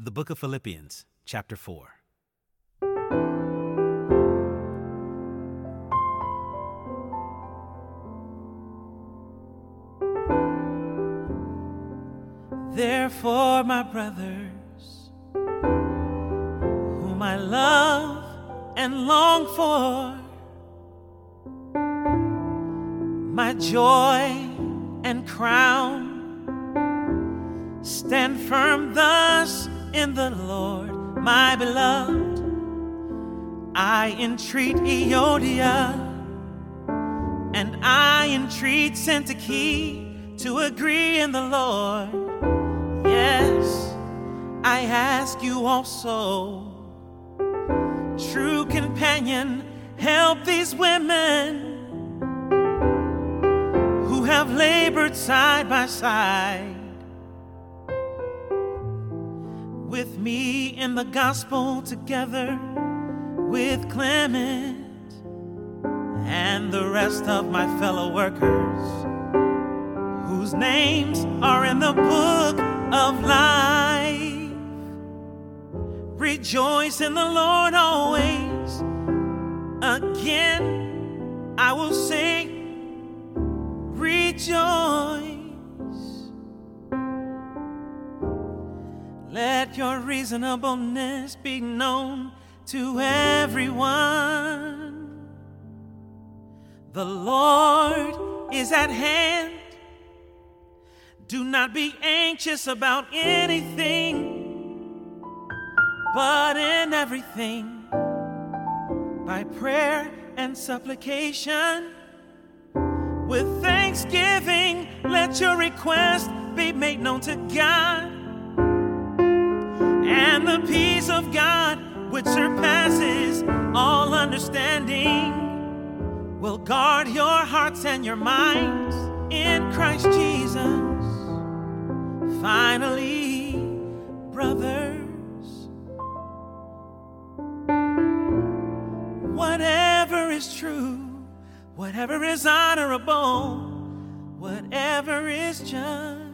The Book of Philippians, chapter 4. Therefore, my brothers, whom I love and long for, my joy and crown, stand firm thus in the Lord, my beloved. I entreat Euodia, and I entreat Syntyche to agree in the Lord. Yes, I ask you also, true companion, help these women who have labored side by side with me in the gospel together with Clement and the rest of my fellow workers whose names are in the book of life. Rejoice in the Lord always. Again, I will say, rejoice. Let your reasonableness be known to everyone. The Lord is at hand. Do not be anxious about anything, but in everything, by prayer and supplication, with thanksgiving, let your request be made known to God. And the peace of God, which surpasses all understanding, will guard your hearts and your minds in Christ Jesus. Finally, brothers, whatever is true, whatever is honorable, whatever is just,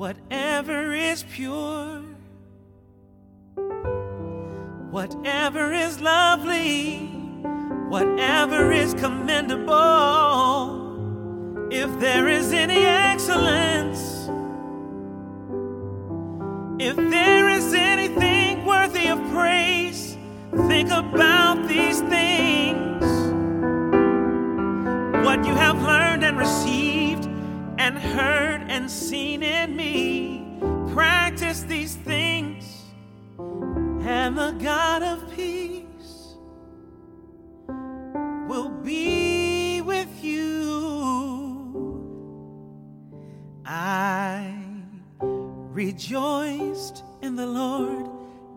whatever is pure, whatever is lovely, whatever is commendable if there is any excellence, if there is anything worthy of praise, think about these things. What you have learned and received, and heard and seen in me, practice these things, and the God of peace will be with you. I rejoiced in the Lord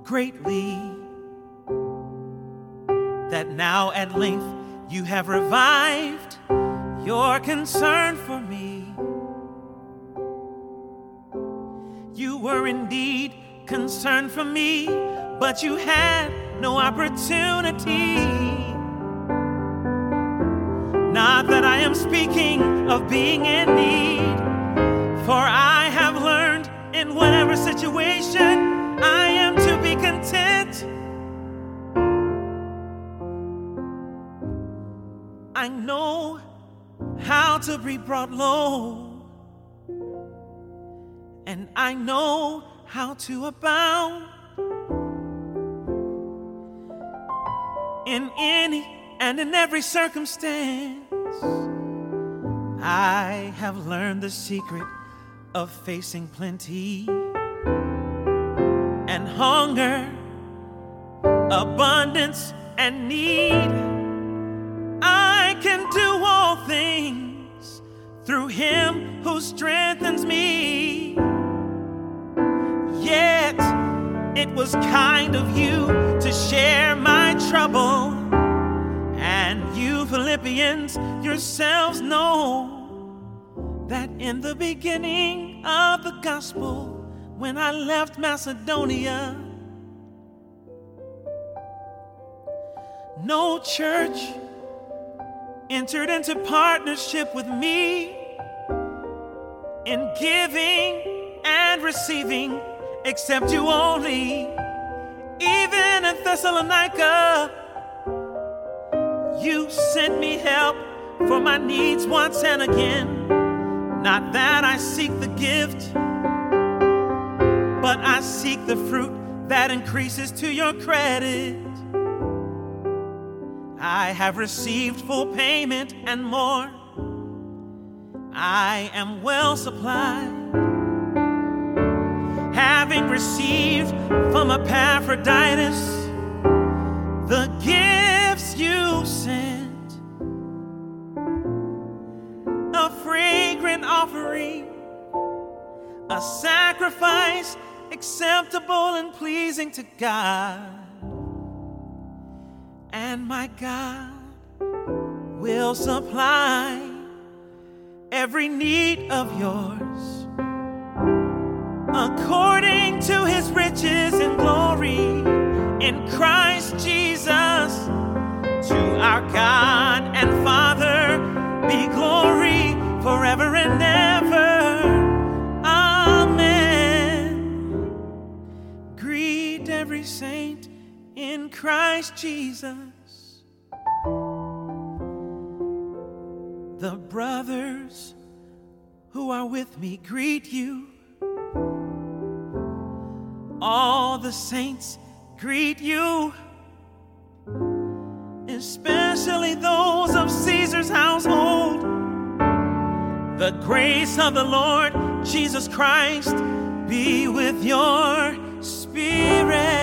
greatly that now at length you have revived your concern for me. Were indeed concerned for me, but you had no opportunity. Not that I am speaking of being in need, for I have learned in whatever situation I am to be content. I know how to be brought low, and I know how to abound in any and in every circumstance. I have learned the secret of facing plenty and hunger, abundance and need. I can do all things through Him who strengthens me. It was kind of you to share my trouble. And you, Philippians, yourselves know that in the beginning of the gospel, when I left Macedonia, no church entered into partnership with me in giving and receiving except you only. Even in Thessalonica, you sent me help for my needs once and again. Not that I seek the gift, but I seek the fruit that increases to your credit. I have received full payment and more. I am well supplied. Received from Epaphroditus the gifts you sent, a fragrant offering, a sacrifice acceptable and pleasing to God. And my God will supply every need of yours according to his riches and glory in Christ Jesus. To our God and Father be glory forever and ever. Amen. Greet every saint in Christ Jesus. The brothers who are with me greet you. All the saints greet you, especially those of Caesar's household. The grace of the Lord Jesus Christ be with your spirit.